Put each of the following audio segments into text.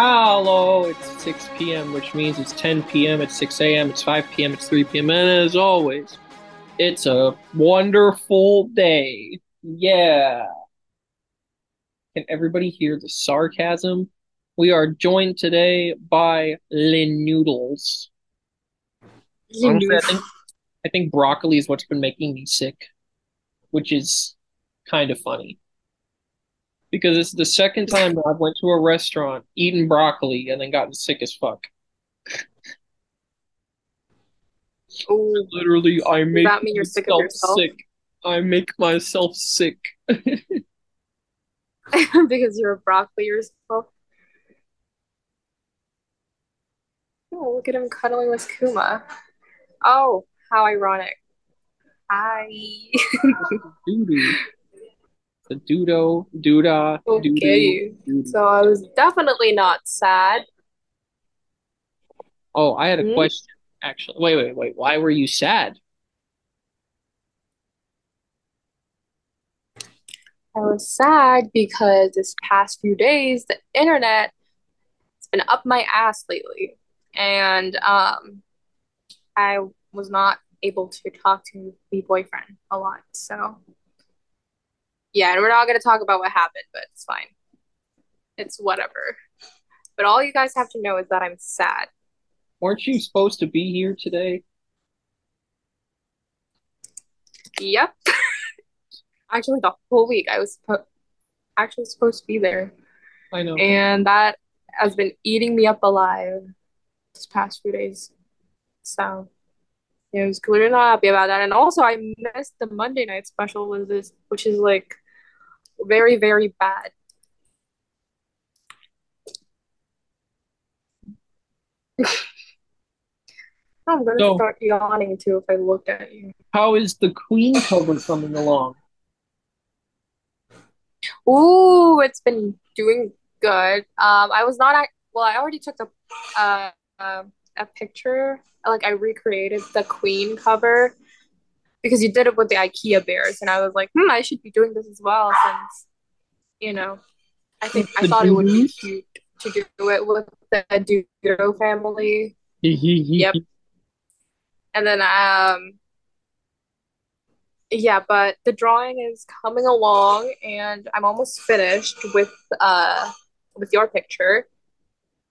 Hello, it's 6 p.m., which means it's 10 p.m., it's 6 a.m., it's 5 p.m., it's 3 p.m., and as always, it's a wonderful day. Yeah. Can everybody hear the sarcasm? We are joined today by Lin Noodles. Honestly, I think, I think broccoli is what's been making me sick, which is kind of funny because it's the second time that I've went to a restaurant, eaten broccoli, and then gotten sick as fuck. Oh, Literally, I make that mean you're sick of myself yourself? sick. I make myself sick. because you're a broccoli yourself. Oh, look at him cuddling with Kuma. Oh, how ironic. Hi. The doodah, doodoo, Okay. doodoo. So I was definitely not sad. Oh, I had a Hmm? question, actually. Wait, wait, wait. Why were you sad? I was sad because this past few days the internet has been up my ass lately. And um I was not able to talk to the boyfriend a lot. So yeah, and we're not gonna talk about what happened, but it's fine. It's whatever. But all you guys have to know is that I'm sad. Weren't you supposed to be here today? Yep. Actually, the whole week I was suppo- actually supposed to be there. I know. And that has been eating me up alive this past few days. So yeah, I was clearly not happy about that. And also I missed the Monday night special was this which is like very, very bad. I'm gonna So- start yawning too if I look at you. How is the Queen cover coming along? Ooh, it's been doing good. Um, I was not at, well, I already took the uh, uh, a picture. Like I recreated the Queen cover because you did it with the IKEA bears, and I was like, hmm, I should be doing this as well since, you know, I think I thought it would be cute to do it with the Dudo family. Yep. And then um yeah, but the drawing is coming along and I'm almost finished with uh with your picture.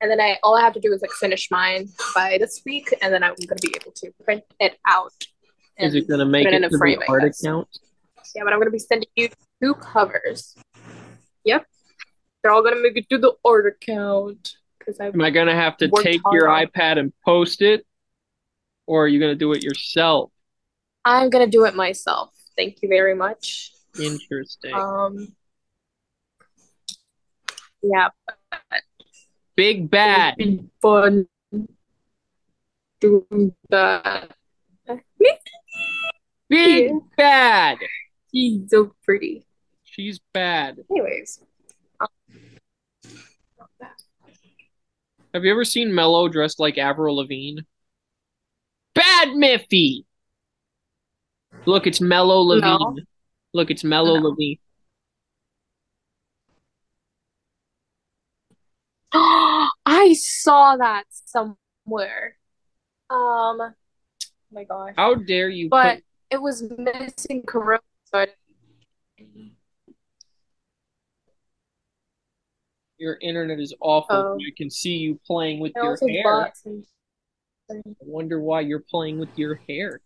And then I all I have to do is like finish mine by this week and then I'm gonna be able to print it out. Is it gonna make it to the art account? Yeah, but I'm gonna be sending you two covers. Yep. They're all gonna make it to the art account. Because I Am I gonna have to take hard your iPad and post it? Or are you gonna do it yourself? I'm gonna do it myself. Thank you very much. Interesting. Um yeah, Big bad. fun doing that. Big bad. She's so pretty. She's bad. Anyways. Have you ever seen Mello dressed like Avril Lavigne? Bad Miffy. Look, it's Mello Lavigne. No. Look, it's Mello No. Lavigne. I saw that somewhere. Um, oh my gosh. How dare you But put it was missing Corona, so I didn't- your internet is awful. Oh. I can see you playing with I your hair. I wonder why you're playing with your hair.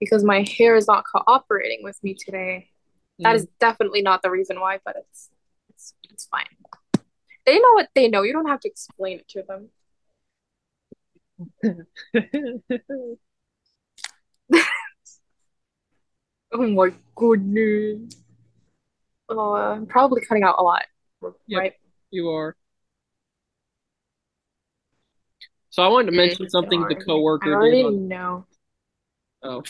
because my hair is not cooperating with me today. That Mm. is definitely not the reason why, but it's it's it's fine. They know what they know. You don't have to explain it to them. Oh my goodness. Oh, I'm probably cutting out a lot, Yep. right? You are. So I wanted to mention something the coworker I already on know. Oh.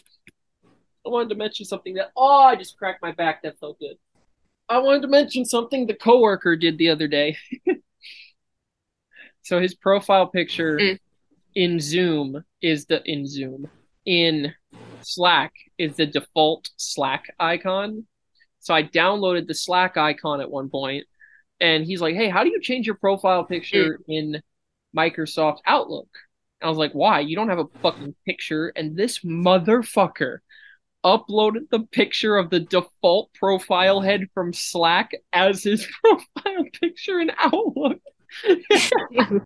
I wanted to mention something that oh I just cracked my back. That felt good. I wanted to mention something the coworker did the other day. so his profile picture Mm. in Zoom is the in Zoom in Slack is the default Slack icon. So I downloaded the Slack icon at one point, and he's like, "Hey, how do you change your profile picture in Microsoft Outlook?" And I was like, "Why? You don't have a fucking picture." And this motherfucker uploaded the picture of the default profile head from Slack as his profile picture in Outlook.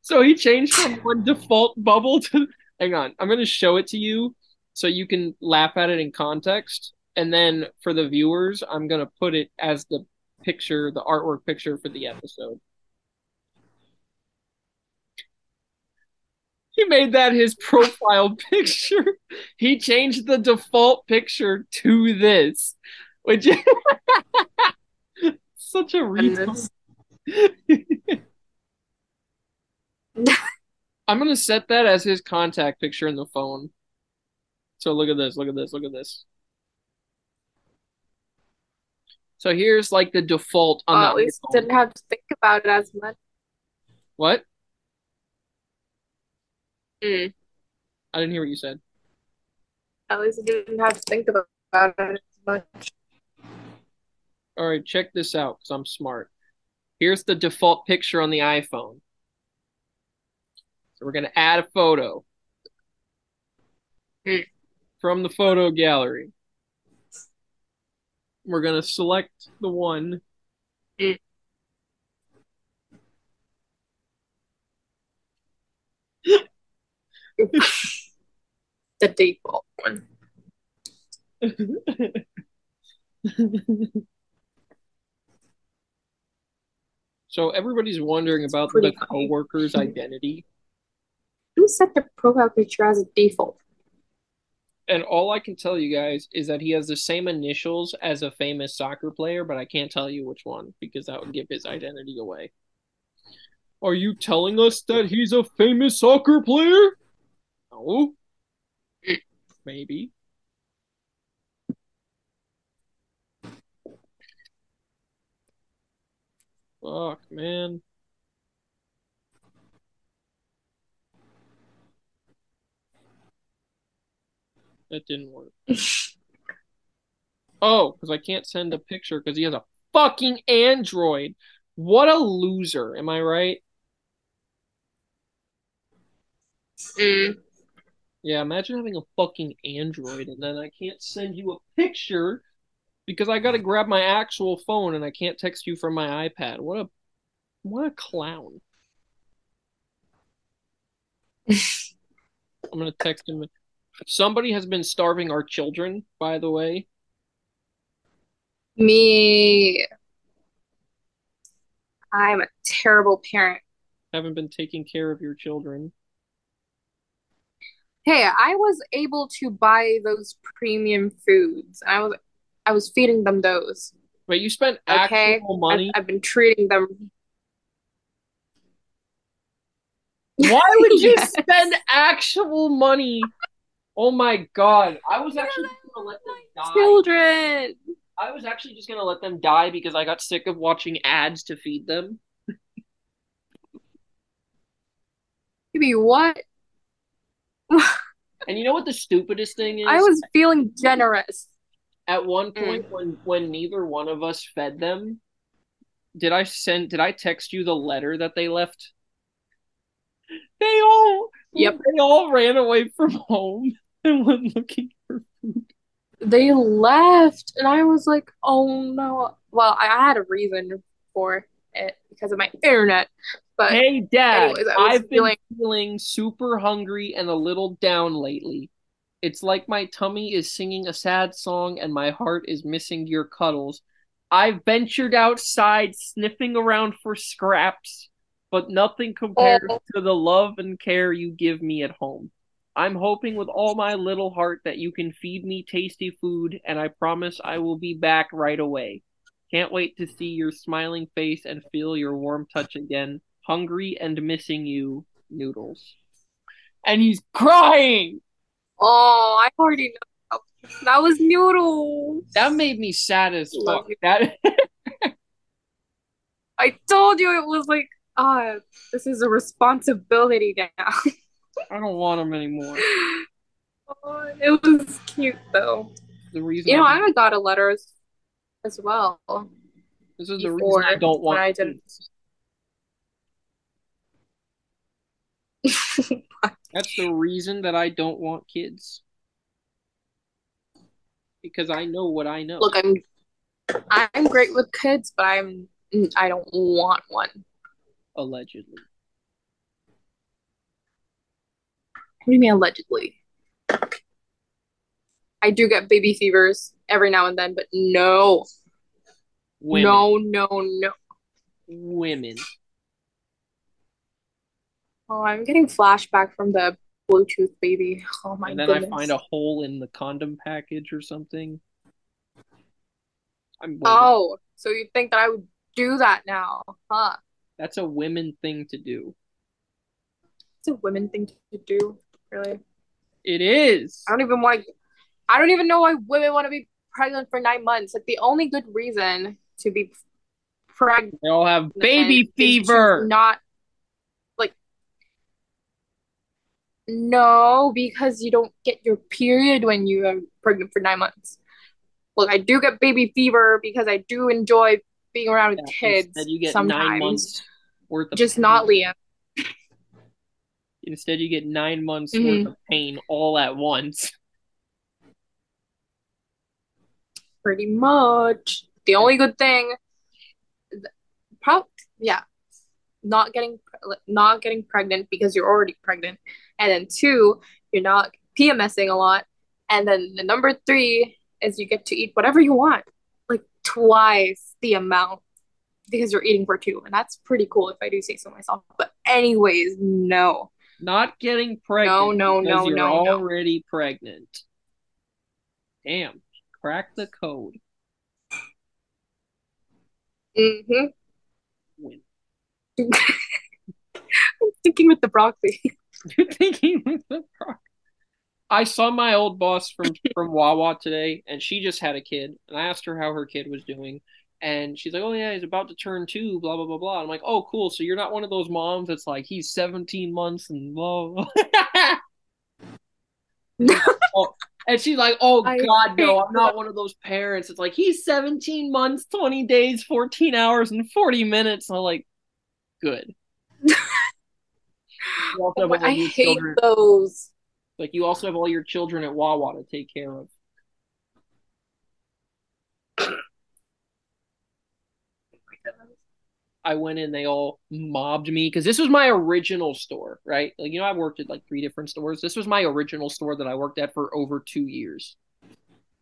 so he changed from one default bubble to. Hang on, I'm going to show it to you so you can laugh at it in context. And then for the viewers, I'm going to put it as the picture, the artwork picture for the episode. He made that his profile picture. He changed the default picture to this, which is such a retard. I'm gonna set that as his contact picture in the phone. So look at this, look at this, look at this. So here's like the default on Well, the at least didn't have to think about it as much. What? Mm. I didn't hear what you said. At least I didn't have to think about it as much. All right, check this out because I'm smart. Here's the default picture on the iPhone. So we're gonna add a photo Hmm. from the photo gallery. We're gonna select the one. Hmm. The default one. so everybody's wondering about the funny. coworker's identity, Who set the profile picture as a default? and all I can tell you guys is that he has the same initials as a famous soccer player, but I can't tell you which one because that would give his identity away. Are you telling us that he's a famous soccer player? No. Maybe. Fuck, man. That didn't work. Oh, because I can't send a picture because he has a fucking Android. What a loser. Am I right? Mm. Yeah, imagine having a fucking Android and then I can't send you a picture because I gotta grab my actual phone and I can't text you from my iPad. What a what a clown. I'm gonna text him. Somebody has been starving our children, by the way. Me. I'm a terrible parent. Haven't been taking care of your children. Hey, I was able to buy those premium foods. I was I was feeding them those. Wait, you spent Okay. actual I've, money? I've been treating them. Why would you Yes. spend actual money? Oh my god. I was actually gonna let them die. Children. I was actually just gonna let them die because I got sick of watching ads to feed them. Maybe what? And you know what the stupidest thing is? I was feeling generous. At one Mm. point when when neither one of us fed them, did I send did I text you the letter that they left? They all Yep. they all ran away from home and went looking for food. They left, and I was like, oh no. Well, I had a reason for it because of my internet. But Hey dad, anyways, I've been feeling- feeling super hungry and a little down lately. It's like my tummy is singing a sad song and my heart is missing your cuddles. I've ventured outside sniffing around for scraps, but nothing compares Oh. to the love and care you give me at home. I'm hoping with all my little heart that you can feed me tasty food, and I promise I will be back right away. Can't wait to see your smiling face and feel your warm touch again. Hungry and missing you, Noodles. And he's crying! oh, I already know. That was Noodle. That made me sad as fuck. you. That I told you it was like, ah, this is a responsibility now. I don't want him anymore. Oh, it was cute though. The reason You know, I, I got a letter as, as well. this is the reason I don't want I didn't- kids. That's the reason that I don't want kids. Because I know what I know. Look, I'm I'm great with kids, but I'm I don't want one. allegedly. What do you mean allegedly? I do get baby fevers every now and then, but no, Women. no, no, no. Women. Oh, I'm getting flashback from the Bluetooth baby. Oh my goodness. and then goodness. I find a hole in the condom package or something. I'm. Oh, so you think that I would do that now, huh? That's a women thing to do. It's a women thing to do, really. It is. I don't even want. I don't even know why women want to be pregnant for nine months. Like the only good reason to be pregnant They all have baby fever. not like no, because you don't get your period when you are pregnant for nine months. Look, I do get baby fever because I do enjoy being around with Yeah, kids you get sometimes. nine months worth of Just pain. not Liam. Instead, you get nine months Mhm. worth of pain all at once. Pretty much. The only good thing, yeah, not getting not getting pregnant because you're already pregnant, and then two, you're not PMSing a lot, and then the number three is you get to eat whatever you want, like twice the amount because you're eating for two, and that's pretty cool if I do say so myself. But anyways, no. Not getting pregnant. No, no, no, you're no, no. already pregnant. Damn. Crack the code. Mm-hmm. I'm thinking with the broccoli. You're thinking with the pro- I saw my old boss from from Wawa today, and she just had a kid, and I asked her how her kid was doing, and she's like, "Oh yeah, he's about to turn two, blah blah blah blah." I'm like, "Oh cool, so you're not one of those moms that's like he's 17 months and blah." blah. blah." oh, and she's like, "Oh I God, no, I'm not one of those parents." It's like he's 17 months, 20 days, 14 hours, and 40 minutes. And I'm like, good. You also oh, have all I hate children- those. like you also have all your children at Wawa to take care of. I went in, they all mobbed me because this was my original store, right? Like, you know, I worked at like three different stores. This was my original store that I worked at for over two years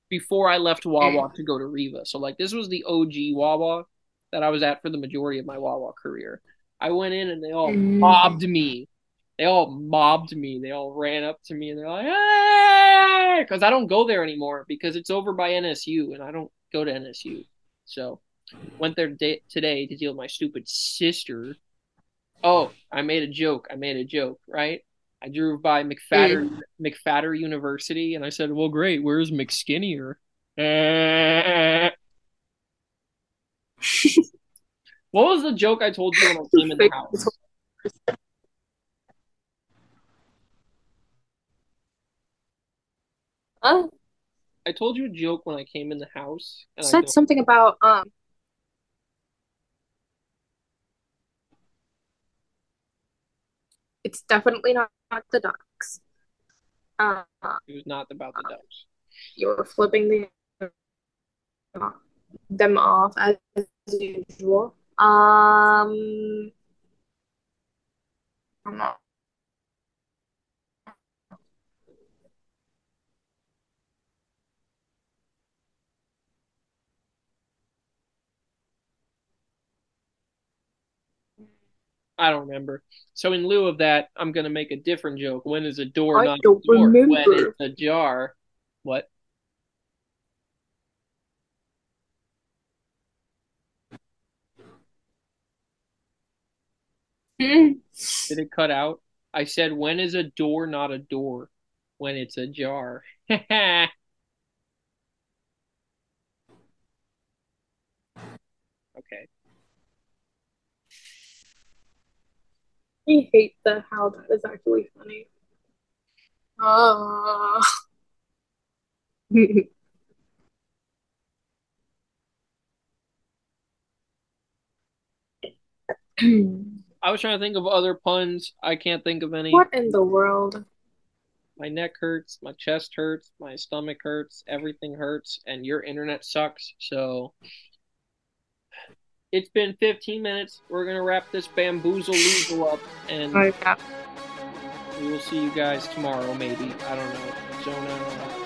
before I left Wawa mm. to go to Riva. So, like, this was the OG Wawa that I was at for the majority of my Wawa career. I went in and they all Mm. mobbed me. They all mobbed me. They all ran up to me and they're like, hey! Because I don't go there anymore because it's over by NSU and I don't go to NSU. So, went there da- today to deal with my stupid sister. Oh, I made a joke. I made a joke, right? I drove by McFatter McFatter University and I said, "Well, great. Where's McSkinnier?" what was the joke I told you when I came in the house? Huh? I told you a joke when I came in the house. And I said don't- something about um it's definitely not, not the ducks. Uh, it was not about the ducks. You were flipping the them off as usual. Um, I'm not. I don't remember. So in lieu of that, I'm gonna make a different joke. When is a door I not a door? When it's a jar. What? Did it cut out? I said, when is a door not a door? When it's a jar. Okay. I hate the how that is actually funny. Oh. I was trying to think of other puns. I can't think of any. What in the world? My neck hurts, my chest hurts, my stomach hurts, everything hurts, and your internet sucks. So it's been 15 minutes. We're gonna wrap this bamboozle loozle up, and Oh, yeah. we will see you guys tomorrow, maybe. I don't know. Jonah,